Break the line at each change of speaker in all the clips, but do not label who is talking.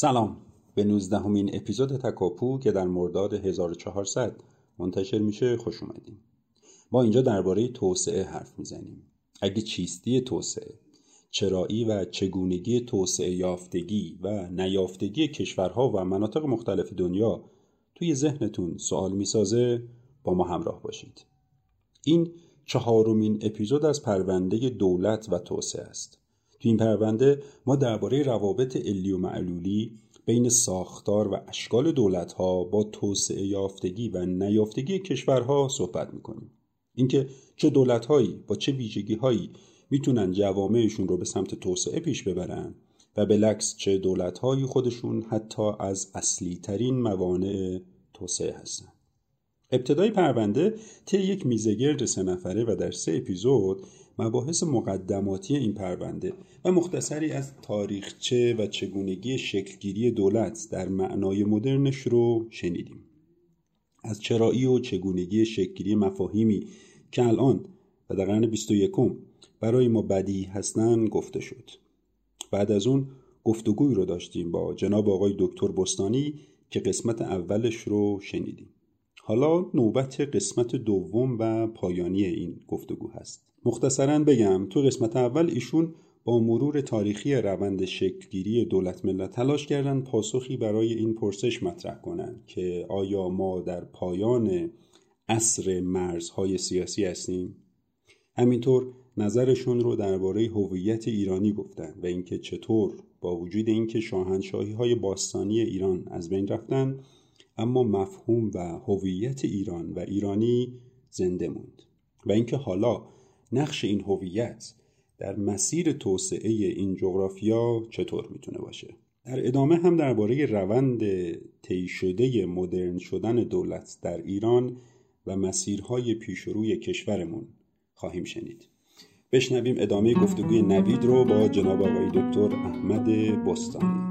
سلام. به نوزدهمین اپیزود تکاپو که در مرداد 1400 منتشر میشه خوش اومدیم ما اینجا درباره توسعه حرف می‌زنیم. اگه چیستی توسعه چرایی و چگونگی توسعه یافتگی و نیافتگی کشورها و مناطق مختلف دنیا توی ذهنتون سوال می‌سازه با ما همراه باشید. این چهارمین اپیزود از پرونده دولت و توسعه است. تو این پرونده ما درباره روابط علی و معلولی بین ساختار و اشکال دولتها با توسعه یافتگی و نیافتگی کشورها صحبت می‌کنیم. اینکه چه دولتهایی با چه ویژگیهایی می‌تونن جوامعشون رو به سمت توسعه پیش ببرن و بالعکس چه دولتهایی خودشون حتی از اصلی ترین موانع توسعه هستن. ابتدای پرونده طی یک میزگرد سه نفره و در سه اپیزود مباحث مقدماتی این پرونده و مختصری از تاریخچه و چگونگی شکلگیری دولت در معنای مدرنش رو شنیدیم. از چرایی و چگونگی شکلگیری مفاهیمی که الان و در قرن 21 برای ما بدی هستن گفته شد. بعد از اون گفتگوی رو داشتیم با جناب آقای دکتر بستانی که قسمت اولش رو شنیدیم. حالا نوبت قسمت دوم و پایانی این گفتگو هست. مختصرا بگم تو قسمت اول ایشون با مرور تاریخی روند شکلگیری دولت ملت تلاش کردن پاسخی برای این پرسش مطرح کنند که آیا ما در پایان عصر مرزهای سیاسی هستیم؟ همینطور نظرشون رو درباره هویت ایرانی گفتن و اینکه چطور با وجود اینکه شاهنشاهی های باستانی ایران از بین رفتن اما مفهوم و هویت ایران و ایرانی زنده موند. و اینکه حالا نقش این هویت در مسیر توسعه این جغرافیا چطور می‌تونه باشه؟ در ادامه هم درباره روند طی شده مدرن شدن دولت در ایران و مسیرهای پیشروی کشورمون خواهیم شنید. بشنویم ادامه گفتگوی نوید رو با جناب آقای دکتر احمد بستانی.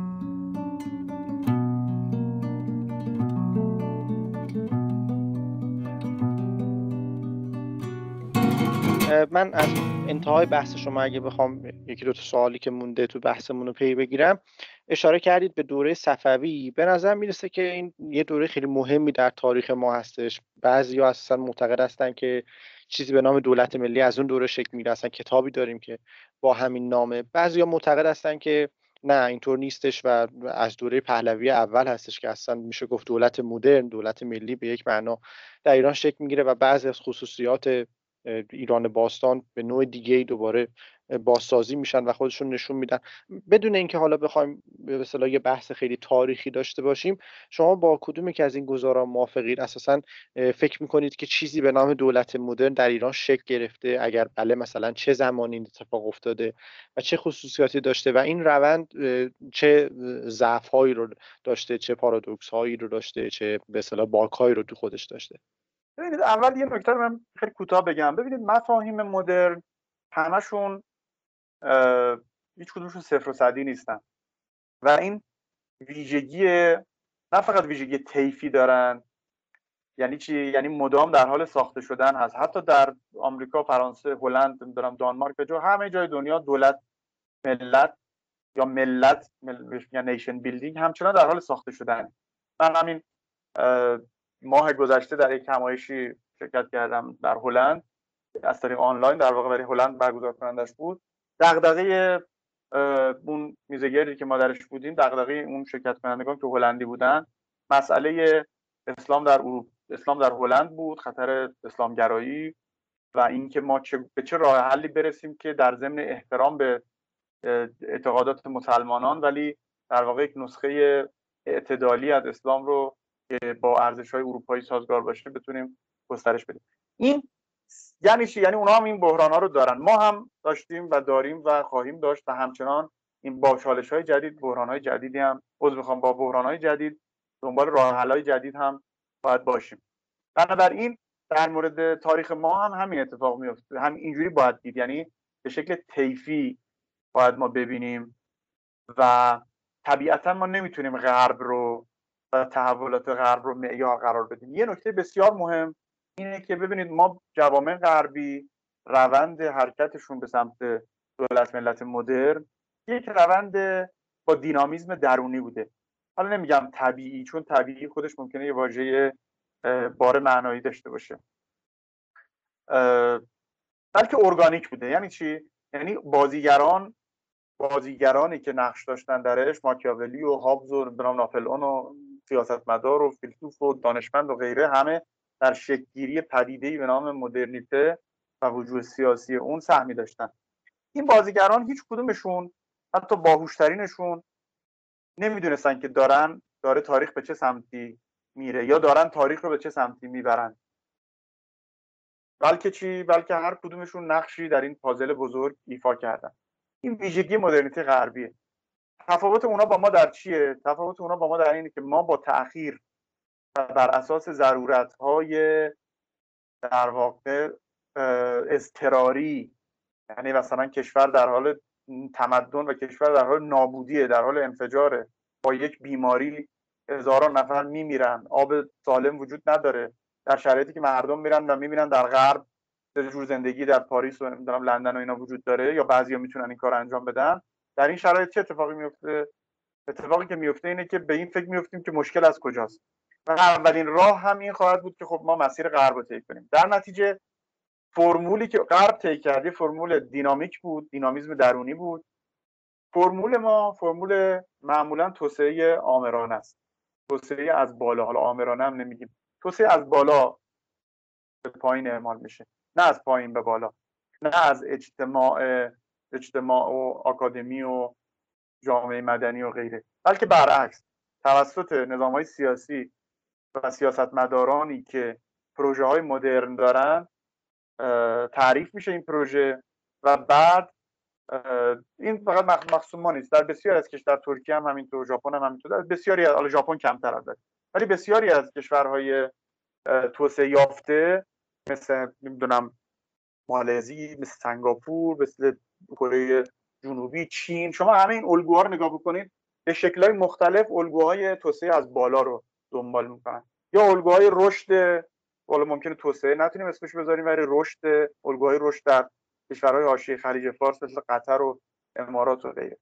من از انتهای بحث شما اگه بخوام یکی دو تا سوالی که مونده تو بحثمون رو پی بگیرم اشاره کردید به دوره صفوی. به نظر می‌رسه که این یه دوره خیلی مهمی در تاریخ ما هستش. بعضی ها اصلا معتقد هستن که چیزی به نام دولت ملی از اون دوره شکل می‌گیره. اصلا کتابی داریم که با همین نامه. بعضی ها معتقد هستن که نه اینطور نیستش و از دوره پهلوی اول هستش که اصلا میشه گفت دولت مدرن دولت ملی به یک معنا در ایران شکل می‌گیره و بعضی از خصوصیات ایران باستان به نوع دیگه ای دوباره بازسازی میشن و خودشون نشون میدن. بدون اینکه حالا بخوایم به اصطلاح یه بحث خیلی تاریخی داشته باشیم شما با کدومی که از این گزارا موافقید؟ اساسا فکر می‌کنید که چیزی به نام دولت مدرن در ایران شکل گرفته؟ اگر بله مثلا چه زمانی این اتفاق افتاده و چه خصوصیاتی داشته و این روند چه ضعف هایی رو داشته چه پارادوکس هایی رو داشته چه به اصطلاح باک رو تو خودش داشته؟
ببینید اول یه نکته رو من خیلی کوتاه بگم. ببینید مفاهیم مدرن همشون هیچ کدومشون صفر و صدی نیستن. و این ویژگی نه فقط ویژگی طیفی دارن یعنی چی؟ یعنی مدام در حال ساخته شدن هست. حتی در آمریکا فرانسه هلند دارم دانمارک جو همه جای دنیا دولت ملت یا ملت یا نیشن بیلدینگ همچنان در حال ساخته شدن. من همین ماه گذشته در یک همایشی شرکت کردم در هلند. از طریق آنلاین در واقع برای هلند برگزار کنندش بود. دغدغه اون میزگردی که ما درش بودیم دغدغه اون شرکت کنندگان که هلندی بودن مسئله اسلام در اروپا اسلام در هلند بود خطر اسلامگرایی و اینکه ما چه به چه راه حلی برسیم که در ضمن احترام به اعتقادات مسلمانان ولی در واقع یک نسخه اعتدالی از اسلام رو که با ارزش های اروپایی سازگار باشه بتونیم گسترش بدیم. این یعنی چی؟ یعنی اونها هم این بحران ها رو دارن. ما هم داشتیم و داریم و خواهیم داشت و همچنان این با چالش های جدید بحران های جدیدی هم عذر می‌خوام با بحران های جدید دنبال راه حل های جدید هم باید باشیم. بنابراین در مورد تاریخ ما هم همین اتفاق میفته هم اینجوری باید دید. یعنی به شکل طیفی باید ما ببینیم و طبیعتا ما نمی‌تونیم غرب رو تحولات غرب رو معیار قرار بدیم یه نکته بسیار مهم اینه که ببینید ما جوامع غربی روند حرکتشون به سمت دولت ملت مدرن یک روند با دینامیزم درونی بوده. حالا نمیگم طبیعی چون طبیعی خودش ممکنه یه واژه بار معنایی داشته باشه. بلکه ارگانیک بوده. یعنی چی؟ یعنی بازیگران بازیگرانی که نقش داشتن درش ماکیاولی و هابز و ناپلئون و سیاستمدار و فیلسوف و دانشمند و غیره همه در شکلگیری پدیده‌ای به نام مدرنیته و وجود سیاسی اون سهمی داشتن. این بازیگران هیچ کدومشون حتی باهوشترینشون نمی‌دونستن که دارن داره تاریخ به چه سمتی میره یا دارن تاریخ رو به چه سمتی می‌برن. بلکه چی؟ بلکه هر کدومشون نقشی در این پازل بزرگ ایفا کردن. این ویژگی مدرنیته غربیه. تفاوت اونا با ما در چیه؟ تفاوت اونا با ما در اینه که ما با تاخیر بر اساس ضرورت های در واقع اضطراری یعنی مثلا کشور در حال تمدن و کشور در حال نابودیه در حال انفجاره با یک بیماری هزاران نفر میمیرن آب سالم وجود نداره. در شرایطی که مردم میرن و می‌بینن در غرب جور زندگی در پاریس و لندن و اینا وجود داره یا بعضیا می‌تونن این کار انجام بدن. در این شرایط چه اتفاقی میفته؟ اتفاقی که میفته اینه که به این فکر میفتیم که مشکل از کجاست. و اولین راه هم این خواهد بود که خب ما مسیر غرب رو طی کنیم. در نتیجه فرمولی که غرب طی کرد فرمول دینامیک بود دینامیزم درونی بود. فرمول ما فرمول معمولا توسعه آمرانه است. توسعه از بالا حالا آمرانه هم نمیگیم. توسعه از بالا به پایین اعمال میشه. نه از پایین به بالا. نه از اجتماع اجتماع و آکادمی و جامعه مدنی و غیره. بلکه برعکس توسط نظام های سیاسی و سیاستمدارانی که پروژه های مدرن دارن تعریف میشه این پروژه و بعد این فقط مخصوص ما نیست. در بسیاری از کشور ترکیه هم همینطور ژاپن هم همینطور. در بسیاری از ژاپن کمتر البته. ولی بسیاری از کشورهای توسعه یافته مثل نمی‌دونم مالزی مثل سنگاپور مثل کره جنوبی چین. شما همه این الگوها رو نگاه بکنید به شکلهای مختلف الگوهای توسعه از بالا رو دنبال می‌کنن. یا الگوهای رشد حالا ممکنه توسعه نتونیم اسمش بذاریم ولی رشد الگوهای رشد در کشورهای حاشیه خلیج فارس مثل قطر و امارات و غیره.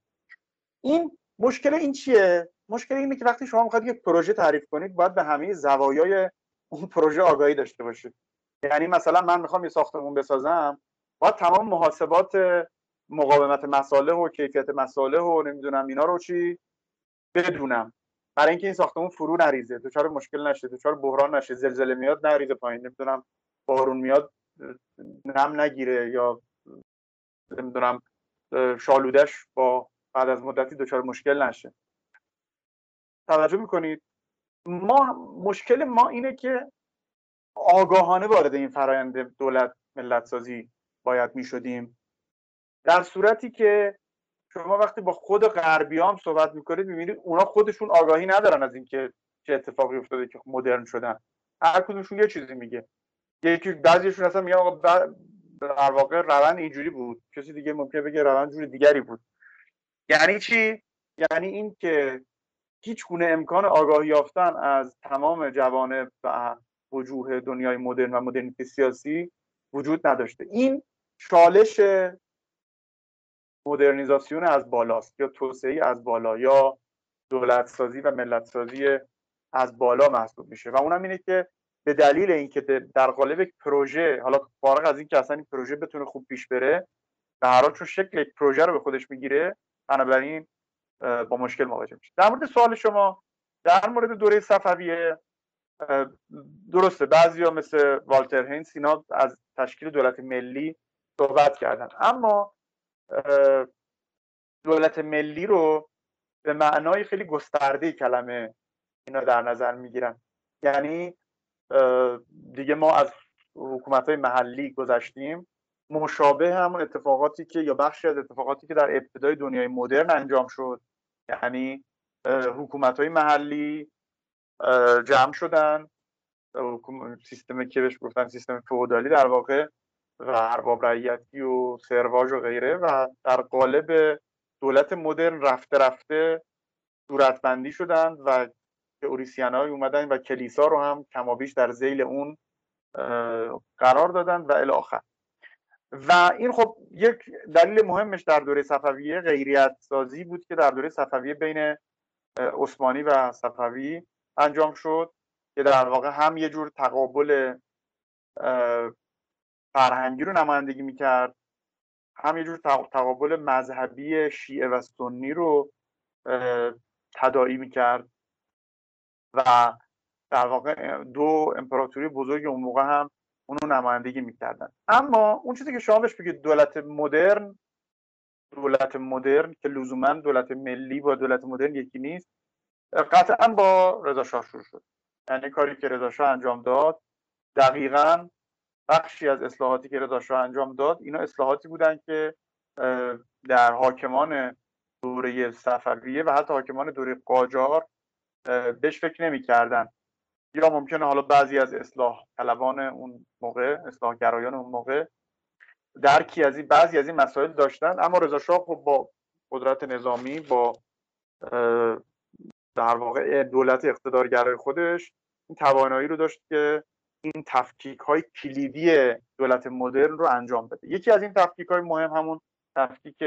این مشکل این چیه؟ مشکل اینه که وقتی شما می‌خواید یک پروژه تعریف کنید باید به همه زوایای اون پروژه آگاهی داشته باشید. یعنی مثلا من می‌خوام یه ساختمون بسازم باید تمام محاسبات مقاومت مساله و کیفیت مساله و نمی‌دونم اینا رو چی؟ بدونم. برای اینکه این ساختمون فرو نریزه. دچار مشکل نشه دچار بحران نشه. زلزله میاد نریزه پایین. نمی‌دونم بارون میاد نم نگیره یا نمی‌دونم شالودش با بعد از مدتی دچار مشکل نشه. توجه می‌کنید؟ ما مشکل ما اینه که آگاهانه وارد این فرایند دولت ملت سازی باید می‌شدیم. در صورتی که شما وقتی با خود غربی هم صحبت می‌کنید می‌بینید اونا خودشون آگاهی ندارن از اینکه چه اتفاقی افتاده که مدرن شدن. هر کدومشون یه چیزی میگه. یکی بعضیشون اصلا میگن آقا در واقع روند اینجوری بود. کسی دیگه ممکنه بگه روند جور دیگری بود. یعنی چی؟ یعنی این که هیچ گونه امکان آگاهی یافتن از تمام جوانب و وجوه دنیای مدرن و مدرنیته سیاسی وجود نداشته. این چالش مدرنیزاسیون از بالاست یا توسعه از بالا یا دولت سازی و ملت سازی از بالا محسوب میشه. و اونم اینه که به دلیل اینکه در قالب یک پروژه حالا فارغ از اینکه اصلا این پروژه بتونه خوب پیش بره به هر حال چون شکل یک پروژه رو به خودش می‌گیره بنابراین با مشکل مواجه میشه. در مورد سوال شما در مورد دوره صفویه درسته بعضیا مثل والتر هینس اینا از تشکیل دولت ملی صحبت کردن. اما دولت ملی رو به معنای خیلی گسترده کلمه اینا در نظر می‌گیرن. یعنی دیگه ما از حکومت های محلی گذشتیم. مشابه همون اتفاقاتی که یا بخشی از اتفاقاتی که در ابتدای دنیای مدرن انجام شد. یعنی حکومت های محلی جمع شدن. سیستم که بهش گفتن سیستم فودالی در واقع و ارباب رعیتی و سرواژ و غیره و در قالب دولت مدرن رفته رفته صورتبندی شدند و که اوریسیانای اومدن و کلیسا رو هم کمابیش در زیل اون قرار دادن و الاخر و این خب یک دلیل مهمش در دوره صفویه غیریت سازی بود که در دوره صفویه بین عثمانی و صفوی انجام شد که در واقع هم یه جور تقابل فرهنگی رو نمایندگی می‌کرد. هم یه جور تقابل مذهبی شیعه و سنی رو تداعی می‌کرد و در واقع دو امپراتوری بزرگ اون موقع هم اونو نمایندگی می‌کردن. اما اون چیزی که شما بهش بگید دولت مدرن دولت مدرن که لزوما دولت ملی با دولت مدرن یکی نیست قطعا با رضا شاه شروع شد. یعنی کاری که رضا شاه انجام داد دقیقا بخشی از اصلاحاتی که رضا شاه انجام داد اینا اصلاحاتی بودن که در حاکمان دوره صفویه و حتی حاکمان دوره قاجار بهش فکر نمی‌کردن. یا ممکنه حالا بعضی از اصلاح طلبان اون موقع اصلاحگرایان اون موقع درکی از این بعضی از این مسائل داشتن. اما رضا شاه خب با قدرت نظامی با در واقع دولت اقتدارگرای خودش این توانایی رو داشت که این تفکیک های کلیدی دولت مدرن رو انجام بده. یکی از این تفکیک های مهم همون تفکیک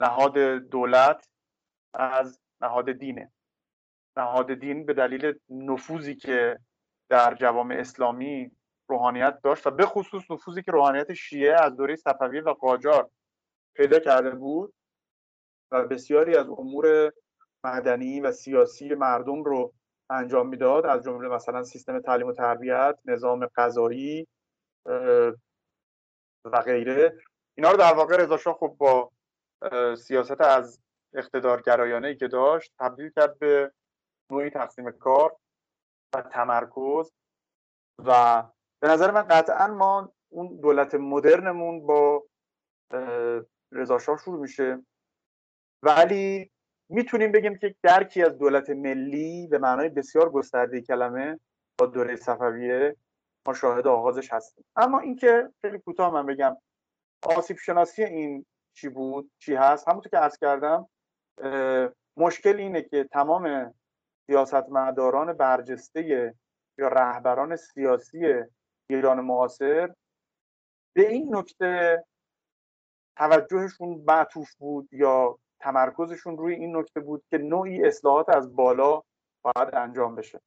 نهاد دولت از نهاد دینه. نهاد دین به دلیل نفوذی که در جوامع اسلامی روحانیت داشت و به خصوص نفوذی که روحانیت شیعه از دوره صفویه و قاجار پیدا کرده بود و بسیاری از امور مدنی و سیاسی مردم رو انجام می‌داد. از جمله مثلا سیستم تعلیم و تربیت نظام قضایی و غیره. اینا رو در واقع رضا شاه خب با سیاست از اقتدارگرایانه ای که داشت تبدیل کرد به نوعی تقسیم کار و تمرکز. و به نظر من قطعا ما اون دولت مدرنمون با رضا شاه شروع میشه. ولی می‌تونیم بگیم که درکی از دولت ملی به معنای بسیار گسترده کلمه با دوره صفویه ما شاهد آغازش هستیم. اما اینکه خیلی کوتاه من بگم آسیب شناسی این چی بود چی هست؟ همونطور که عرض کردم مشکل اینه که تمام سیاستمداران برجسته یا رهبران سیاسی ایران معاصر به این نکته توجهشون معطوف بود یا تمرکزشون روی این نکته بود که نوعی اصلاحات از بالا باید انجام بشه.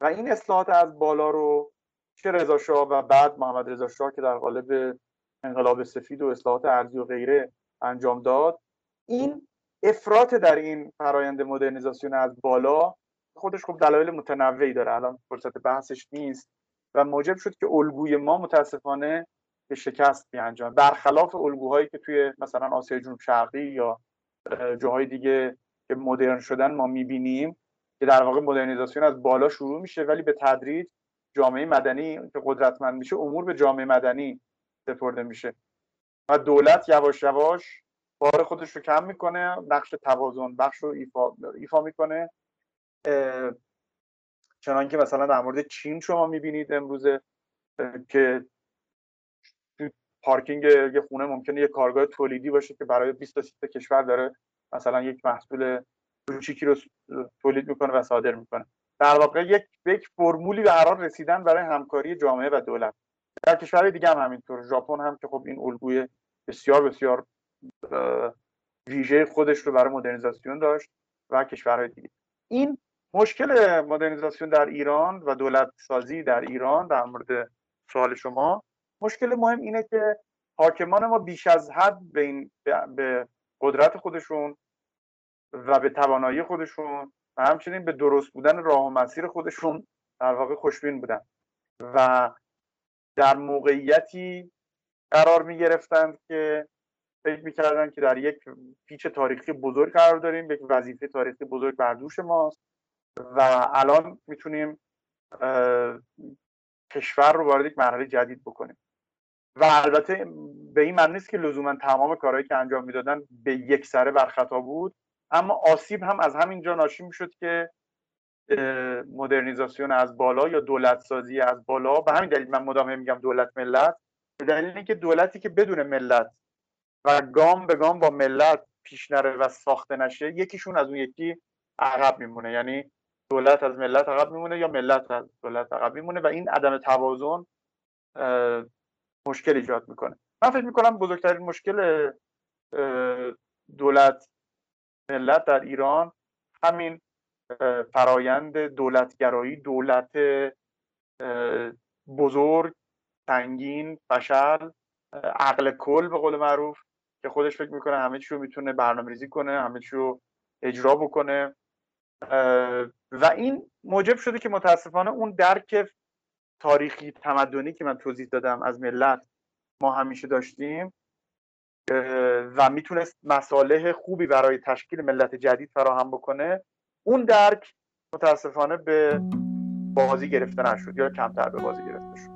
و این اصلاحات از بالا رو چه رضا شاه و بعد محمد رضا شاه که در قالب انقلاب سفید و اصلاحات ارضی و غیره انجام داد این افراط در این فرایند مدرنیزاسیون از بالا خودش خب دلایل متنوعی داره. الان فرصت بحثش نیست و موجب شد که الگوی ما متاسفانه به شکست بیانجام برخلاف الگوهایی که توی مثلا آسیای جنوب شرقی یا جاهای دیگه که مدرن شدن ما می‌بینیم که در واقع مدرنیزاسیون از بالا شروع میشه ولی به تدریج جامعه مدنی که قدرتمند میشه امور به جامعه مدنی سپرده میشه. و دولت یواش یواش بار خودش رو کم می‌کنه نقش توازن بخش رو ایفا, ایفا می‌کنه. چنان که مثلا در مورد چین شما می‌بینید امروزه که پارکینگ یه خونه ممکنه یه کارگاه تولیدی باشه که برای 20 تا کشور داره مثلا یک محصول کوچیکی رو تولید می‌کنه و صادر می‌کنه. در واقع یک یک فرمولی به هر رسیدن برای همکاری جامعه و دولت. در کشور دیگه هم همینطور. ژاپن هم که خب این الگوی بسیار بسیار ویژه خودش رو برای مدرنیزاسیون داشت و کشورهای دیگه. این مشکل مدرنیزاسیون در ایران و دولت سازی در ایران در مورد سوال شما مشکل مهم اینه که حاکمان ما بیش از حد به, این به قدرت خودشون و به توانایی خودشون و همچنین به درست بودن راه و مسیر خودشون در واقع خوشبین بودن و در موقعیتی قرار می گرفتند که فکر می‌کردن که در یک پیچ تاریخی بزرگ قرار داریم یک وظیفه تاریخی بزرگ بر دوش ماست و الان می‌تونیم کشور رو وارد یک مرحله جدید بکنیم. و البته به این معنی نیست که لزوما تمام کارهایی که انجام می‌دادن به یک سره بر خطا بود اما آسیب هم از همین جا ناشی می‌شد که مدرنیزاسیون از بالا یا دولت سازی از بالا به همین دلیل من مدام میگم دولت ملت به دلیل اینکه دولتی که بدون ملت و گام به گام با ملت پیش نره و ساخته نشه یکیشون از اون یکی عقب میمونه. یعنی دولت از ملت عقب میمونه یا ملت از دولت عقب میمونه و این عدم توازن مشکل ایجاد می‌کنه. من فکر می‌کنم بزرگترین مشکل دولت ملت در ایران همین فرایند دولتگرایی دولت بزرگ سنگین فشل عقل کل به قول معروف که خودش فکر می‌کنه همه چی رو می‌تونه برنامه ریزی کنه همه چی رو اجرا بکنه. و این موجب شده که متاسفانه اون درک تاریخی تمدنی که من توضیح دادم از ملت ما همیشه داشتیم و می‌تونست مصالح خوبی برای تشکیل ملت جدید فراهم بکنه اون درک متاسفانه به بازی گرفته نشد یا کمتر به بازی گرفته شد.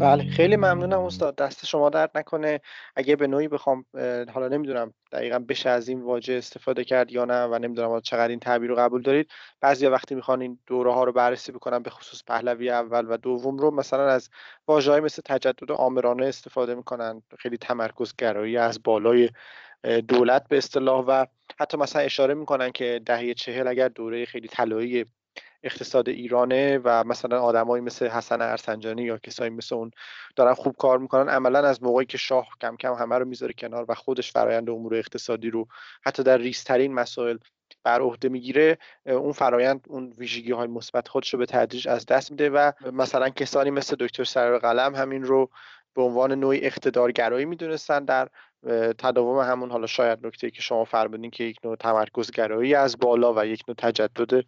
بله خیلی ممنونم استاد. دست شما درد نکنه. اگه به نوعی بخوام حالا نمی‌دونم دقیقا بشه از این واژه استفاده کرد یا نه و نمی‌دونم چقدر این تعبیر رو قبول دارید. بعضی وقتی می‌خوان این دوره ها رو بررسی بکنن به خصوص پهلوی اول و دوم رو مثلا از واژه‌ای مثل تجدد آمرانه استفاده می‌کنن. خیلی تمرکز گرایی از بالای دولت به اصطلاح و حتی مثلا اشاره می‌کنن که دهه چهل اگر دوره خیلی طلایی اقتصاد ایرانه و مثلا آدمایی مثل حسن ارسنجانی یا کسایی مثل اون دارن خوب کار می‌کنن. عملا از موقعی که شاه کم کم همه رو می‌ذاره کنار و خودش فرایند امور اقتصادی رو حتی در ریسترین مسائل بر عهده می‌گیره اون فرایند اون ویژگی های مثبت خودش رو به تدریج از دست میده و مثلا کسانی مثل دکتر سرور قلم همین رو به عنوان نوعی اقتدارگرایی می‌دونستن در تداوم همون حالا شاید نکته که شما فرمودین که یک نوع تمرکزگرایی از بالا و یک نوع تجدد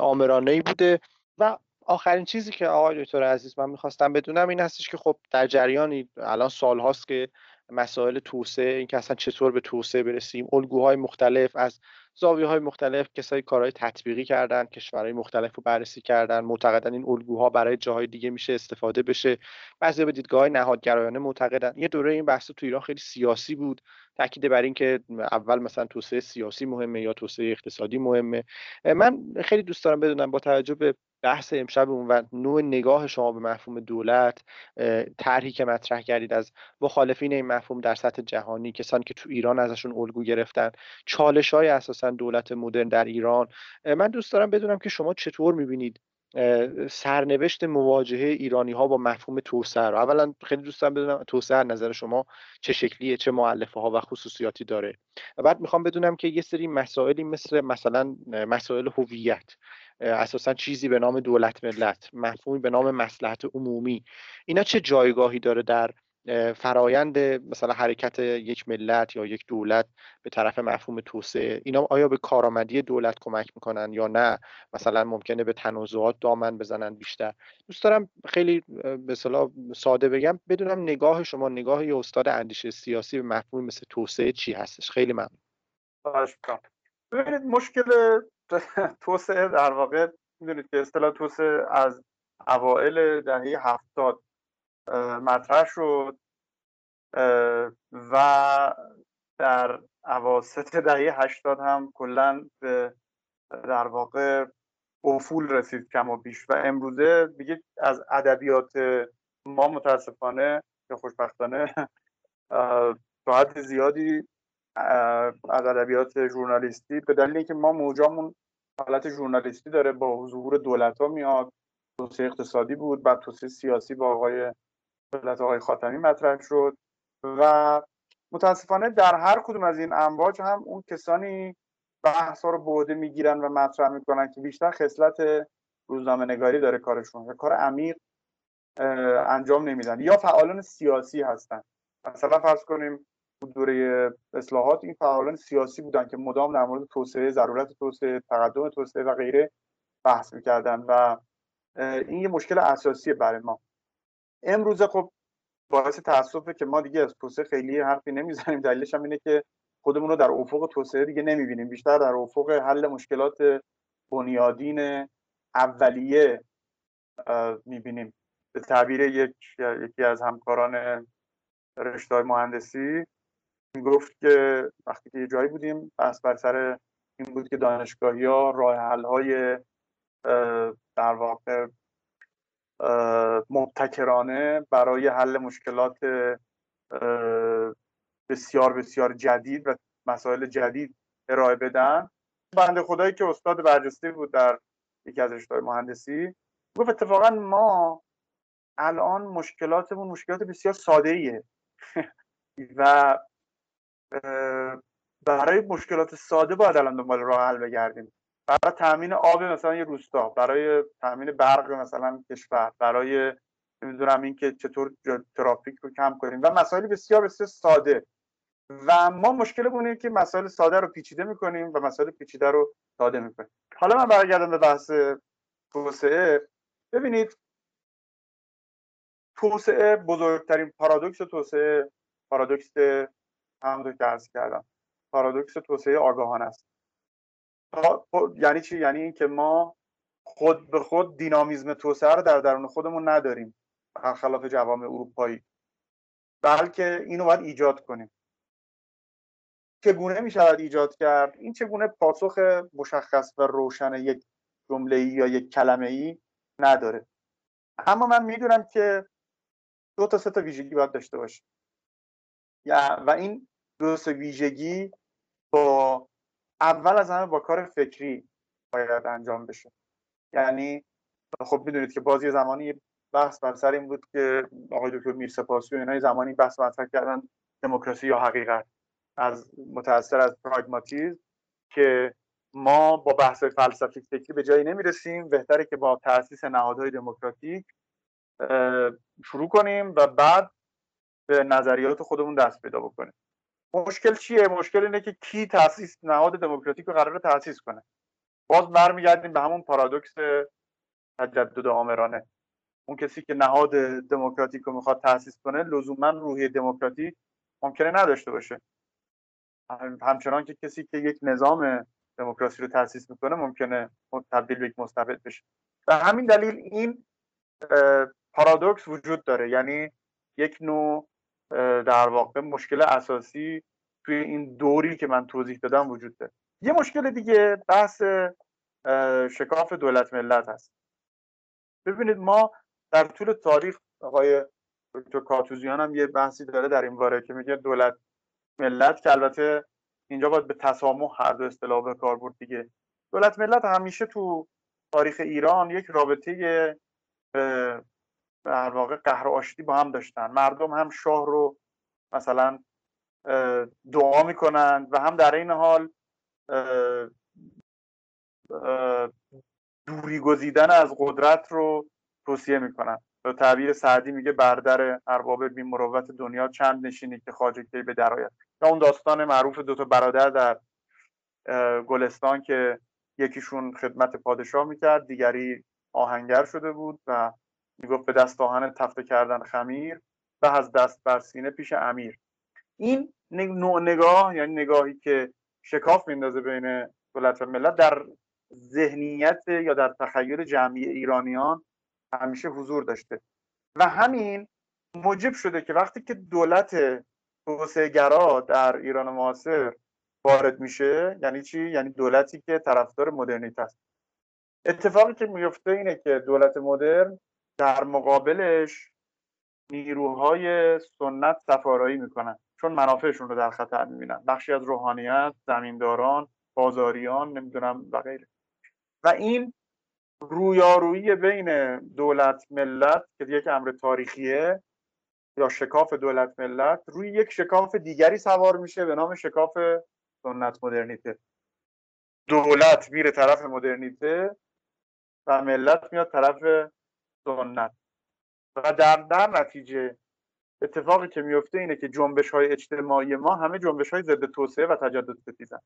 آمرانه ای بوده. و آخرین چیزی که آقای دکتر عزیز من می‌خواستم بدونم این هستش که خب در جریانی الان سال هاست که مسائل توسعه این که اصلا چطور به توسعه برسیم الگوهای مختلف از زاویه های مختلف کسایی کارهای تطبیقی کردن کشورهای مختلف رو بررسی کردن. معتقدن این الگوها برای جاهای دیگه میشه استفاده بشه. بعضی به دیدگاه نهادگرایانه معتقدن. یه دوره این بحث تو ایران خیلی سیاسی بود. تاکید بر اینکه اول مثلا توسعه سیاسی مهمه یا توسعه اقتصادی مهمه. من خیلی دوست دارم بدونم با توجه به بحث امشبمون و نوع نگاه شما به مفهوم دولت طرحی که مطرح کردید از مخالفین این مفهوم در سطح جهانی کسانی که تو ایران ازشون الگو گرفتن چالش های اساسا دولت مدرن در ایران. من دوست دارم بدونم که شما چطور می‌بینید سرنوشت مواجهه ایرانی ها با مفهوم توسعه رو؟ اولا خیلی دوست دارم بدونم توسعه نظر شما چه شکلیه چه معلفه ها و خصوصیاتی داره. بعد می‌خوام بدونم که یه سری مسائلی مثل مثلا مسائل هویت اساسا چیزی به نام دولت ملت مفهومی به نام مسلحت عمومی اینا چه جایگاهی داره در فرایند مثلا حرکت یک ملت یا یک دولت به طرف مفهوم توسعه اینا آیا به کارآمدی دولت کمک می‌کنن یا نه؟ مثلا ممکنه به تنازعات دامن بزنن بیشتر. دوست دارم خیلی به ساده بگم بدونم نگاه شما نگاه یه استاد اندیشه سیاسی به مفهوم مثل توسعه چی هستش؟ خیلی ممنون.
ببینید مشکل توسعه در واقع می‌دونید که اصطلاح توسعه از اوائل دهه هفتاد مطرح شد. و در عواسط دهه هشتاد هم کلا به در واقع افول رسید کم و بیش. و امروزه دیگه از ادبیات ما متاسفانه یا خوشبختانه تا حد زیادی از ادبیات ژورنالیستی به دلیل اینکه ما موجامون حالت ژورنالیستی داره با ظهور دولت ها میاد. توسعه اقتصادی بود بعد توسعه سیاسی با آقای دولت آقای خاتمی مطرح شد و متاسفانه در هر کدوم از این امواج هم اون کسانی بحث ها رو بوده می‌گیرن و مطرح می‌کنن که بیشتر خصلت روزنامه نگاری داره کارشون و کار عمیق انجام نمیدن یا فعالان سیاسی هستن. مثلا فرض کنیم دوره اصلاحات این فعالان سیاسی بودن که مدام در مورد توسعه ضرورت توسعه تقدم توسعه و غیره بحث می‌کردن و این یه مشکل اساسی برای ما. امروزه خب باعث تاسفه که ما دیگه از توسعه خیلی حرفی نمی‌زنیم. دلیلش هم اینه که خودمون رو در افق توسعه دیگه نمی‌بینیم. بیشتر در افق حل مشکلات بنیادین اولیه می‌بینیم. به تعبیر یک یکی از همکاران رشته مهندسی می‌گفت که وقتی که یه جایی بودیم بس بر سر این بود که دانشگاهی ها راه حل های در واقع مبتکرانه برای حل مشکلات بسیار بسیار جدید و مسائل جدید ارائه بدن. بنده خدایی که استاد برجسته بود در یکی از رشته مهندسی گفت اتفاقا ما الان مشکلاتمون مشکلات بسیار ساده ایه و برای مشکلات ساده باید الان دنبال راه حل بگردیم. برای تامین آب مثلا یه روستا برای تامین برق مثلا کشور برای نمی‌دونم اینکه چطور ترافیک رو کم کنیم و مسائل بسیار بسیار ساده. و ما مشکل که مسائل ساده رو پیچیده می‌کنیم و مسائل پیچیده رو ساده می‌کنیم. حالا من برگردم به بحث توسعه. ببینید توسعه بزرگترین پارادوکس توسعه پارادوکس همونطور که عرض کردم پارادوکس توسعه آگاهانه است. یعنی چی؟ یعنی اینکه ما خود به خود دینامیزم توسعه رو در درون خودمون نداریم برخلاف جوامع اروپایی. بلکه اینو باید ایجاد کنیم. چگونه می شود ایجاد کرد؟ این چگونه پاسخ مشخص و روشن یک جمله یا یک کلمه ای نداره. اما من می‌دونم که دو تا سه تا ویژگی باید داشته باشه و این دو تا ویژگی با اول از همه با کار فکری باید انجام بشه. یعنی خب می‌دونید که بازی زمانی بحث بر سر این بود که آقای دکتر میرسپاسی و اینای زمانی بحث مطرح کردن دموکراسی یا حقیقت. از متاثر از پراگماتیزم که ما با بحث فلسفی فکری به جایی نمی‌رسیم بهتره که با تاسیس نهادهای دموکراتیک شروع کنیم و بعد به نظریات خودمون دست پیدا بکنیم. مشکل چیه؟ مشکل اینه که کی تاسیس نهاد دموکراتیک رو قرار تاسیس کنه. باز برمیگردیم به همون پارادوکس تجدد آمرانه. اون کسی که نهاد دموکراتیک رو می‌خواد تاسیس کنه لزوما روحی دموکراتیک ممکنه نداشته باشه. همچنان که کسی که یک نظام دموکراسی رو تاسیس می‌کنه ممکنه تبدیل به یک مستبد بشه. و همین دلیل این پارادوکس وجود داره. یعنی یک نوع در واقع مشکل اساسی توی این دوری که من توضیح دادم وجود داره. یه مشکل دیگه بحث شکاف دولت ملت هست. ببینید ما در طول تاریخ آقای دکتر کاتوزیان هم یه بحثی داره در این باره که میگه دولت ملت که البته اینجا باید به تسامح هر دو اصطلاح به کار برد دیگه. دولت ملت همیشه تو تاریخ ایران یک رابطه در واقع قهر آشتی با هم داشتن. مردم هم شاه رو مثلا دعا می‌کنند و هم در این حال دوری گزیدن از قدرت رو توصیه می‌کنن. به تعبیر سعدی میگه بردر ارباب بی مروت دنیا چند نشینی که خواجه به درآید و اون داستان معروف دوتا برادر در گلستان که یکیشون خدمت پادشاه می‌کرد دیگری آهنگر شده بود و می‌گفت به دست آهن تفته کردن خمیر و از دست بر سینه پیش امیر. این نوع نگاه یعنی نگاهی که شکاف میندازه بین دولت و ملت در ذهنیت یا در تخیل جمعی ایرانیان همیشه حضور داشته. و همین موجب شده که وقتی که دولت گرا در ایران معاصر وارد میشه یعنی چی؟ یعنی دولتی که طرفدار مدرنیته است. اتفاقی که میفته اینه که دولت مدرن در مقابلش نیروهای سنت سفارایی می‌کنن چون منافعشون رو در خطر می‌بینن. بخشی از روحانیت زمینداران بازاریان نمی‌دونم و غیره. و این رویارویی بین دولت ملت که یک امر تاریخیه یا شکاف دولت ملت روی یک شکاف دیگری سوار میشه به نام شکاف سنت مدرنیته. دولت میره طرف مدرنیته و ملت میاد طرف سنت. و در در نتیجه اتفاقی که میفته اینه که جنبش های اجتماعی ما همه جنبش های ضد توسعه و تجدد ستیزن.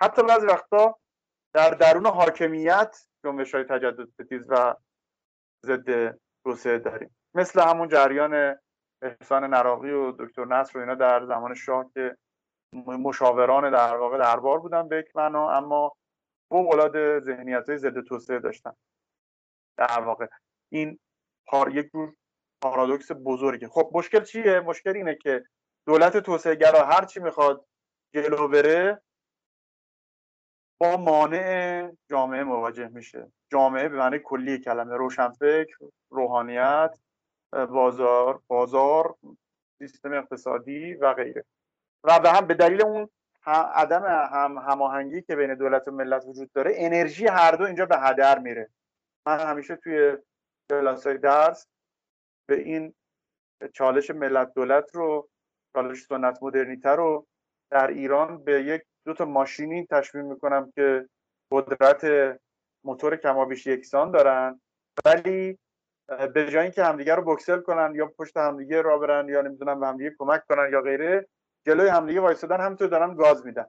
حتی بعضی وقتا در درون حاکمیت جنبش های تجدد ستیز و ضد توسعه داریم. مثل همون جریان احسان نراقی و دکتر نصر و اینا در زمان شاه که مشاوران در واقع دربار بودن به یک معنا اما فوق العاده ذهنیت های ضد توسعه داشتن. در واقع این پار یک جور پارادوکس بزرگه. خب مشکل چیه؟ مشکل اینه که دولت توسعه گرا هر چی می‌خواد جلو بره با مانع جامعه مواجه میشه. جامعه به معنی کلی کلمه روشنفکر روحانیت بازار بازار سیستم اقتصادی و غیره. و به هم به دلیل اون عدم هم هماهنگی که بین دولت و ملت وجود داره انرژی هر دو اینجا به هدر میره. من همیشه توی کلاسای درس به این چالش ملت دولت رو چالش سنت مدرنیته رو در ایران به یک دو تا ماشینی تشبیه می‌کنم که قدرت موتور کمابیش یکسان دارن ولی به جای اینکه همدیگه رو بکسل کنن یا پشت همدیگه را برن یا نمی‌دونم به همدیگه کمک کنن یا غیره جلوی همدیگه وایسادن همینطور دارن گاز میدن.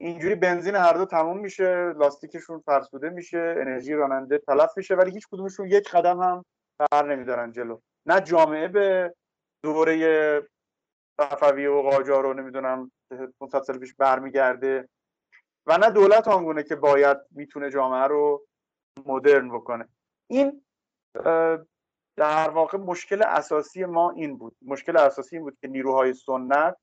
اینجوری بنزین هر دو تموم میشه لاستیکشون فرسوده میشه انرژی راننده تلف میشه ولی هیچ کدومشون یک قدم هم بر نمیدارن جلو. نه جامعه به دوره صفوی و قاجار رو نمی‌دونم مفصل پیش برمیگرده و نه دولت آنگونه که باید می‌تونه جامعه رو مدرن بکنه. این در واقع مشکل اساسی ما این بود. مشکل اساسی این بود که نیروهای سنت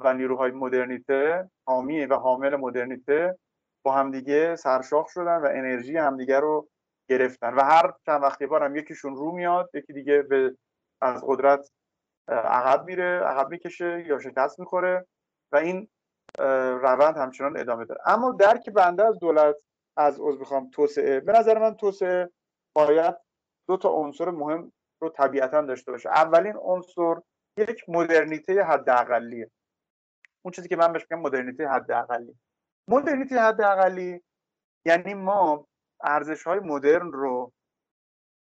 و نیروهای مدرنیته حامی و حامل مدرنیته با همدیگه سرشاخ شدن و انرژی همدیگه رو گرفتن. و هر چند وقتی بار هم یکیشون رو میاد یکی دیگه به از قدرت عقب میره عقب می‌کشه یا شکست می‌خوره و این روند همچنان ادامه داره. اما درک بنده از دولت از از بخوام توسعه. به نظر من توسعه باید دو تا عنصر مهم رو طبیعتا داشته باشه. اولین عنصر یک مدرنیته حداقلیه اون چیزی که من بهش میگم مدرنیته حداقلی. مدرنیته حداقلی یعنی ما ارزش های مدرن رو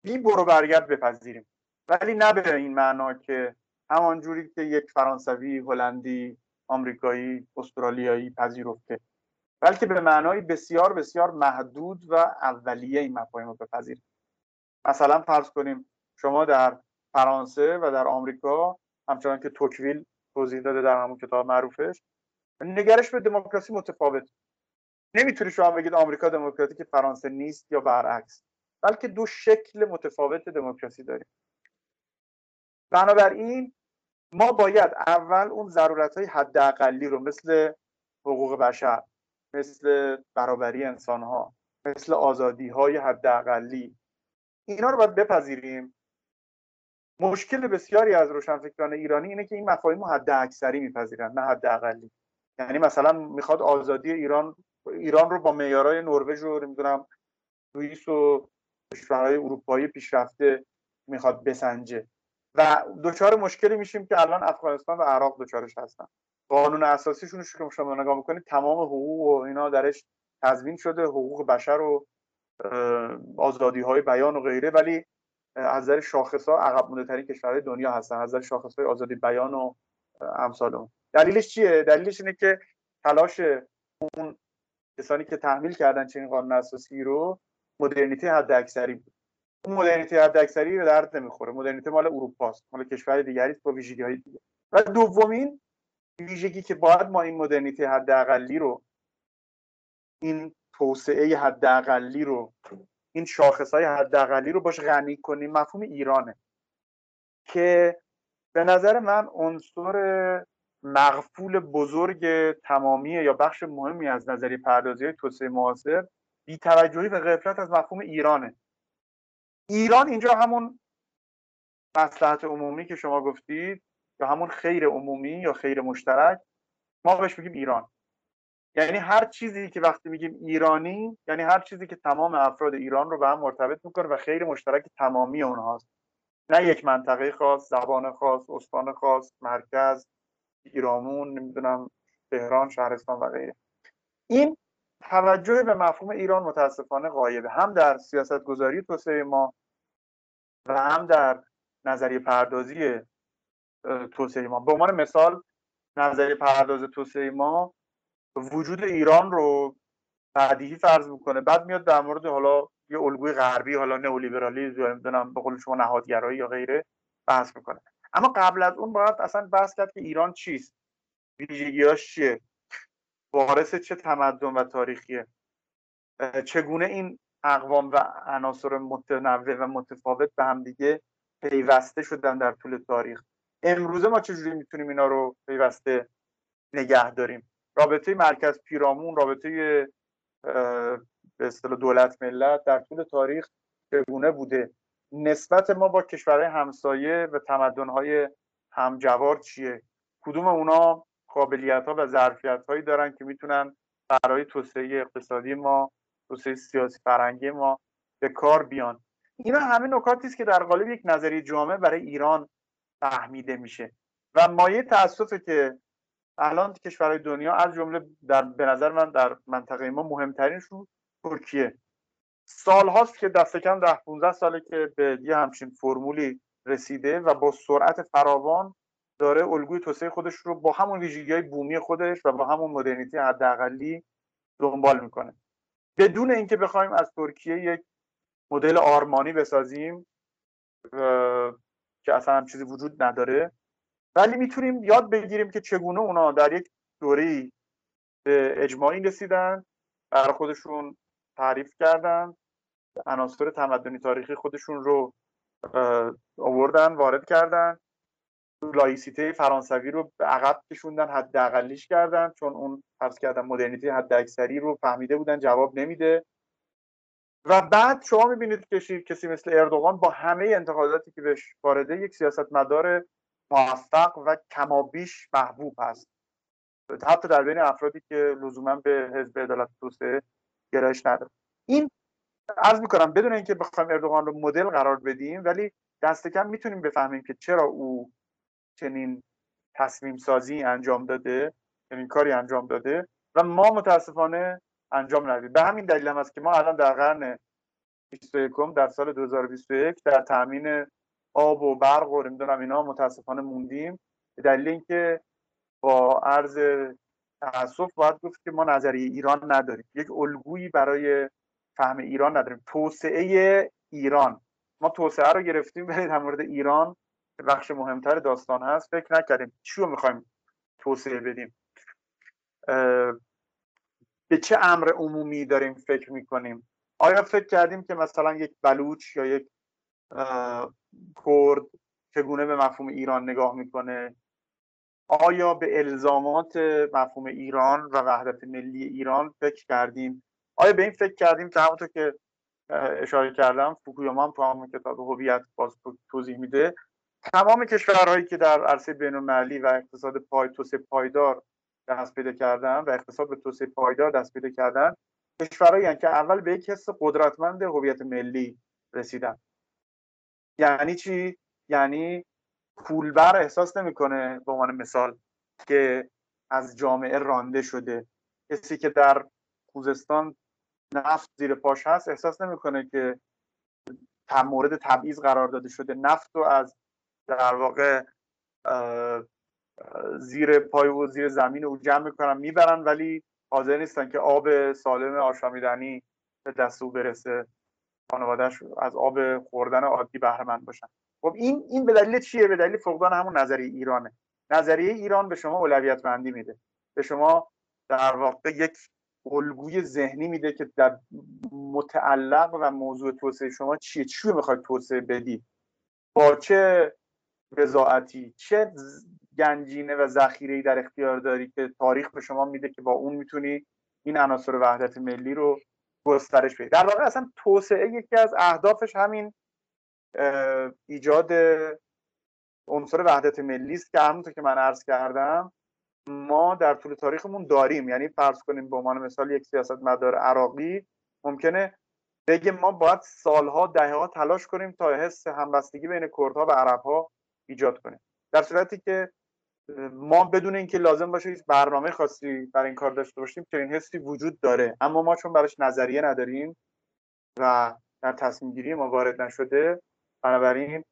بی برو برگرد بپذیریم. ولی نه به این معنا که همان جوری که یک فرانسوی هلندی آمریکایی استرالیایی پذیرفته. بلکه به معنای بسیار بسیار محدود و اولیه این مفاهیم رو بپذیریم. مثلا فرض کنیم شما در فرانسه و در آمریکا همچنان که توکویل توضیح داده در همون کتاب معروفش. نگرش به دموکراسی متفاوت. نمی‌تونی شما بگید آمریکا دموکراتیک فرانسه نیست یا برعکس بلکه دو شکل متفاوت دموکراسی داریم. بنابراین ما باید اول اون ضرورت های حداقلی رو مثل حقوق بشر مثل برابری انسان ها مثل آزادی های حداقلی اینا رو باید بپذیریم. مشکل بسیاری از روشنفکران ایرانی اینه که این مفاهیم حد اکثری میپذیرن نه حد اقلی یعنی مثلا می‌خواد آزادی ایران ایران رو با معیارهای نروژ رو نمی‌دونم سوئیس و کشورهای اروپایی پیشرفته می‌خواد بسنجه. و دچار مشکلی میشیم که الان افغانستان و عراق دچارش هستن. قانون اساسیشون رو شما نگاه می‌کنید تمام حقوق و اینا درش تضمین شده حقوق بشر و آزادی های بیان و غیره. ولی از نظر شاخص ها عقب مونده ترین کشورهای دنیا هستن. از نظر شاخص های آزادی بیان و امثال اون. دلیلش چیه؟ دلیلش اینه که تلاش اون کسانی که تحمیل کردن چنین قانون اساسی رو مدرنیته حد اکثری بود. اون مدرنیته حد اکثری به درد نمی‌خوره. مدرنیته مال اروپا است مال کشور دیگری با ویژگی های دیگه. و دومین ویژگی که باید ما این مدرنیته حداقلی رو این توسعه حداقلی رو این شاخص های حداقلی رو باش غنی کنیم مفهوم ایرانه. که به نظر من عنصر مغفول بزرگ تمامی یا بخش مهمی از نظری پردازی های توسعه معاصر بیتوجهی و غفلت از مفهوم ایرانه. ایران اینجا همون مصلحت عمومی که شما گفتید یا همون خیر عمومی یا خیر مشترک ما بهش میگیم ایران. یعنی هر چیزی که وقتی میگیم ایرانی یعنی هر چیزی که تمام افراد ایران رو به هم مرتبط می‌کنه و خیر مشترک تمامی اونهاست نه یک منطقه خاص زبان خاص استان خاص مرکز ایرامون نمی‌دونم تهران شهرستان و غیره. این توجه به مفهوم ایران متاسفانه غایبه هم در سیاست گذاری توسعه ما و هم در نظریه پردازی توسعه ما. به عنوان مثال نظریه پرداز توسعه ما وجود ایران رو بدیهی فرض می‌کنه. بعد میاد در مورد حالا یه الگوی غربی حالا نئولیبرالیسم یا نمی‌دونم به قول شما نهادگرایی یا غیره بحث می‌کنه. اما قبل از اون باید اصلا بحث کرد که ایران چیست؟ ویژگیاش چیه؟ وارث چه تمدن و تاریخیه؟ چگونه این اقوام و عناصر متنوع و متفاوت به هم دیگه پیوسته شدن در طول تاریخ؟ امروزه ما چجوری می‌تونیم اینا رو پیوسته نگه داریم؟ رابطه مرکز پیرامون رابطه به اصطلاح دولت ملت در طول تاریخ چگونه بوده؟ نسبت ما با کشورهای همسایه و تمدنهای همجوار چیه؟ کدوم اونا قابلیت ها و ظرفیت هایی دارن که می‌تونن برای توسعه اقتصادی ما توسعه سیاسی فرنگی ما به کار بیان؟ اینا همه نکاتی است که در قالب یک نظریه جامع برای ایران فهمیده میشه. و مایه تاسفه که الان کشورهای دنیا از جمله در به نظر من در منطقه ما مهمترینشون ترکیه. سال هاست که دست کم ده 15 ساله که به یه همچین فرمولی رسیده و با سرعت فراوان داره الگوی توسعه خودش رو با همون ویژگی های بومی خودش و با همون مدرنیتی حداقلی دنبال می‌کنه. بدون اینکه بخوایم از ترکیه یک مدل آرمانی بسازیم که اصلا هم چیزی وجود نداره ولی می‌تونیم یاد بگیریم که چگونه اونا در یک دوره به اجماعی رسیدن برای خودشون تعریف کردن عناصر تمدنی تاریخی خودشون رو آوردن وارد کردن. لایسیته فرانسوی رو به عقب کشوندن حداقلیش کردن چون اون فرض کردن مدرنیته حد اکثری رو فهمیده بودن جواب نمیده. و بعد شما می‌بینید که کسی مثل اردوغان با همه انتقاداتی که بهش وارده یک سیاستمدار موفق و کمابیش محبوب هست حتی در بین افرادی که لزوما به حزب عدالت توسعه گرایش نداره این عرض می‌کنم بدون اینکه بخوایم اردوغان رو مدل قرار بدیم ولی دست کم می‌تونیم بفهمیم که چرا او چنین تصمیم سازی انجام داده چنین کاری انجام داده و ما متاسفانه انجام ندیم به همین دلیل هم است که ما الان در قرن 21 در سال 2021 در تامین آب و برق و نمی‌دونم اینا متاسفانه موندیم. به دلیل اینکه با عرض تاسف باید گفت که ما نظریه ایران نداریم. یک الگویی برای فهم ایران نداریم. توسعه ایران. ما توسعه رو گرفتیم ولی در مورد ایران بخش مهمتر داستان هست. فکر نکردیم چی رو می‌خوایم توسعه بدیم. به چه امر عمومی داریم فکر می‌کنیم؟ آیا فکر کردیم که مثلا یک بلوچ یا یک کرد چگونه به مفهوم ایران نگاه می‌کنه؟ آیا به الزامات مفهوم ایران و وحدت ملی ایران فکر کردیم؟ آیا به این فکر کردیم که همونطور که اشاره کردم فوکویاما هم تو همون کتاب هویت باز توضیح میده تمام کشورهایی که در عرصه بین و اقتصاد پای توسعه پایدار دست پیدا کردن و اقتصاد به توسعه پایدار دست پیدا کردن کشورهایی که اول به یک حس قدرتمند هویت ملی رسیدن. یعنی چی؟ یعنی پولبر احساس نمی‌کنه به عنوان مثال که از جامعه رانده شده. کسی که در خوزستان نفت زیر پاش هست احساس نمی‌کنه که مورد تبعیض قرار داده شده. نفت رو از در واقع زیر پای و زیر زمین او جمع می‌کنن می‌برن ولی حاضر نیستن که آب سالم آشامیدنی به دست او برسه. خانوادهش از آب خوردن عادی بهره مند باشن. خب این این به دلیل چیه؟ به دلیل فقدان همون نظریه ایرانه. نظریه ایران به شما اولویت بندی میده. به شما در واقع یک الگوی ذهنی میده که در متعلق و موضوع توسعه شما چیه؟ چی می‌خواید توسعه بدید با چه رضاعتی چه گنجینه و ذخیره در اختیار داری که تاریخ به شما میده که با اون می‌تونی این عناصر وحدت ملی رو گسترش بدی در واقع اصلا توسعه یکی از اهدافش همین ایجاد عنصر وحدت ملی است که همونطور که من عرض کردم ما در طول تاریخمون داریم. یعنی فرض کنیم به عنوان مثال یک سیاست مدار عراقی ممکنه بگه ما باید سالها دهها تلاش کنیم تا حس همبستگی بین کردها و عربها ایجاد کنیم در صورتی که ما بدون اینکه لازم باشه هیچ برنامه خاصی برای این کار داشته باشیم این حسی وجود داره. اما ما چون براش نظریه نداریم و در تصمیم گیری ما وارد نشده بنابراین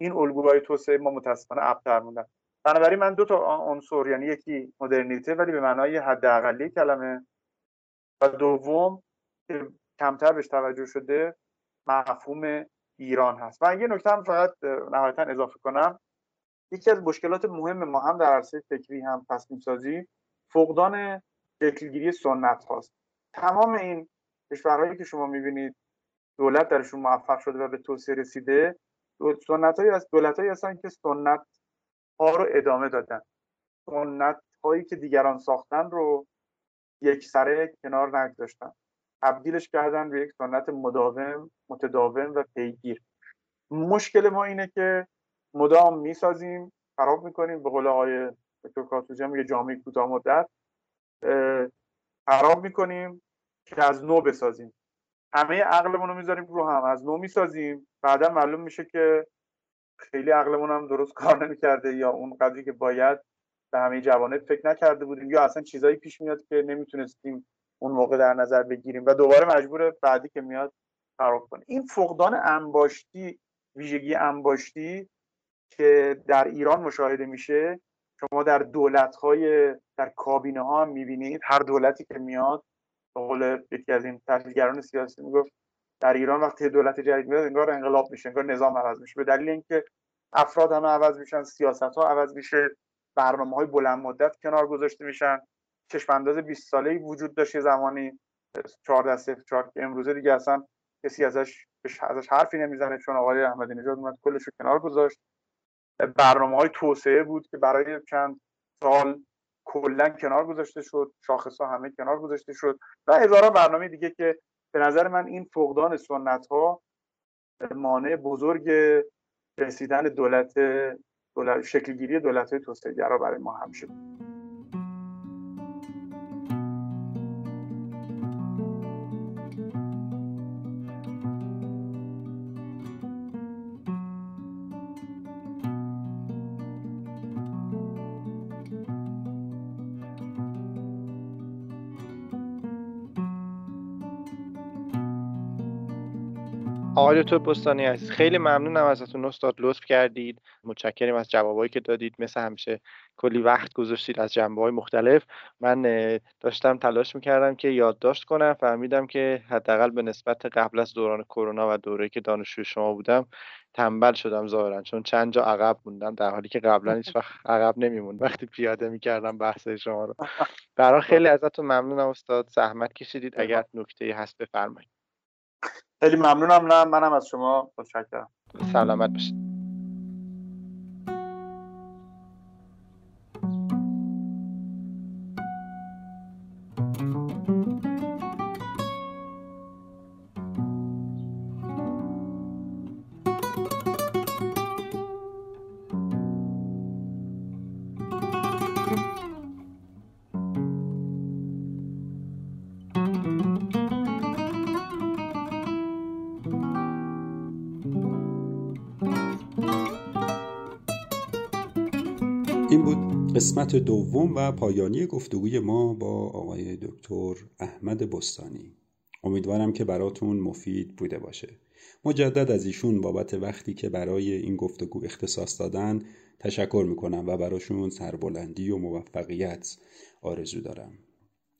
این الگوهای توسعه ما متاسفانه ابتر موندن. بنابراین من دو تا عنصر یعنی یکی مدرنیته ولی به معنای حداقلی کلمه و دوم که کمتر بهش توجه شده مفهوم ایران هست. و یه نکته هم فقط نهایتا اضافه کنم. یکی از مشکلات مهم ما هم در عرصه فکری هم تصمیم سازی فقدان شکلگیری سنت هاست. تمام این کشورهایی که شما می‌بینید دولت درشون موفق شده و به توسعه رسیده سنت از دولت هایی هستن که سنت ها رو ادامه دادن. سنت هایی که دیگران ساختن رو یک سره کنار نگذاشتن. تبدیلش کردن به یک سنت مداوم متداوم و پیگیر. مشکل ما اینه که مدام می‌سازیم خراب می‌کنیم. به قول آقای دکتر کاتوجه میگه جامعه کوتاه مدت. خراب می‌کنیم که از نو بسازیم. همه عقلمون رو می‌ذاریم رو هم. از نو می‌سازیم. بعدا معلوم میشه که خیلی عقلمون هم درست کار نمی‌کرده یا اون قدری که باید به همه جوانب فکر نکرده بودیم یا اصلا چیزایی پیش میاد که نمی‌تونستیم اون موقع در نظر بگیریم و دوباره مجبور بعدی که میاد خراب کنیم. این فقدان انباشتی ویژگی انباشتی که در ایران مشاهده میشه شما در دولت های در کابینه ها هم می‌بینید هر دولتی که میاد به قول یکی از این تحلیلگران سیاسی می‌گفت در ایران وقتی دولت جدید میاد انگار انقلاب میشه انگار نظام عوض میشه. به دلیل اینکه افراد همه عوض میشن سیاست ها عوض میشه برنامه های بلند مدت کنار گذاشته میشن. چشم انداز 20 ساله وجود داشت زمانی 14 صفر 4 که امروزه دیگه اصلا کسی ازش ازش حرفی نمی‌زنه چون آقای احمدی نژاد اومد کلش رو کنار گذاشت. برنامه های توسعه بود که برای چند سال کلا کنار گذاشته شد شاخص ها همه کنار گذاشته شد و هزاران برنامه دیگه که به نظر من این فقدان سنت ها مانع بزرگ رسیدن دولت دولت شکلگیری دولت های توسعه برای ما هم شد.
آقای دکتر بستانی عزیز خیلی ممنونم ازتون استاد لطف کردید. متشکریم از جوابایی که دادید. مثل همیشه کلی وقت گذاشتید از جنبه های مختلف. من داشتم تلاش می‌کردم که یادداشت کنم. فهمیدم که حداقل به نسبت قبل از دوران کرونا و دوره‌ای که دانشجوی شما بودم تنبل شدم ظاهرا. چون چند جا عقب موندم در حالی که قبلا هیچ وقت عقب نمیموند وقتی پیاده می‌کردم بحث شما رو. برای خیلی ازتون ممنونم استاد. زحمت کشیدید. اگر نکته هست بفرمایید.
خیلی ممنونم. نه منم از شما متشکرم.
سلامت باشید.
قسمت دوم و پایانی گفتگوی ما با آقای دکتر احمد بستانی. امیدوارم که براتون مفید بوده باشه. مجدد از ایشون بابت وقتی که برای این گفتگو اختصاص دادن تشکر می‌کنم و براشون سربلندی و موفقیت آرزو دارم.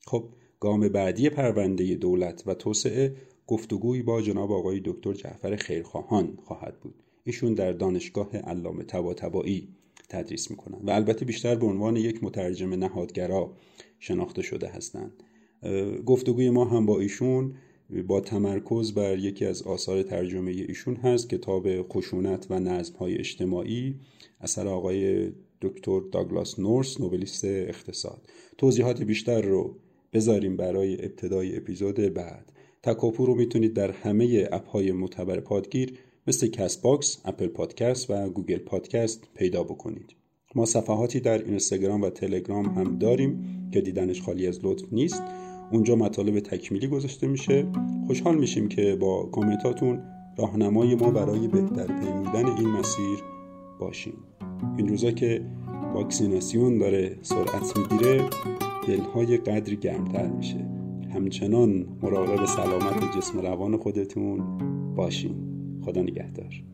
خب گام بعدی پرونده دولت و توسعه گفتگوی با جناب آقای دکتر جعفر خیرخواهان خواهد بود. ایشون در دانشگاه علامه طباطبایی تدریس می‌کنن. و البته بیشتر به عنوان یک مترجم نهادگرا شناخته شده هستند. گفتگوی ما هم با ایشون با تمرکز بر یکی از آثار ترجمه ایشون هست کتاب خشونت و نظم های اجتماعی اثر آقای دکتر داگلاس نورس نوبلیست اقتصاد. توضیحات بیشتر رو بذاریم برای ابتدای اپیزود بعد. تکاپو رو می‌تونید در همه اپ های معتبر پادگیر مثل Castbox، Apple Podcast و Google Podcast پیدا بکنید. ما صفحاتی در اینستاگرام و تلگرام هم داریم که دیدنش خالی از لطف نیست. اونجا مطالب تکمیلی گذاشته میشه. خوشحال میشیم که با کامنتاتون راهنمای ما برای بهتر پیمودن این مسیر باشین. این روزا که واکسیناسیون داره سرعت می‌گیره دلهای قدری گرمتر میشه. همچنان مراقب سلامت جسم روان خودتون باشین. خدا نگهدار.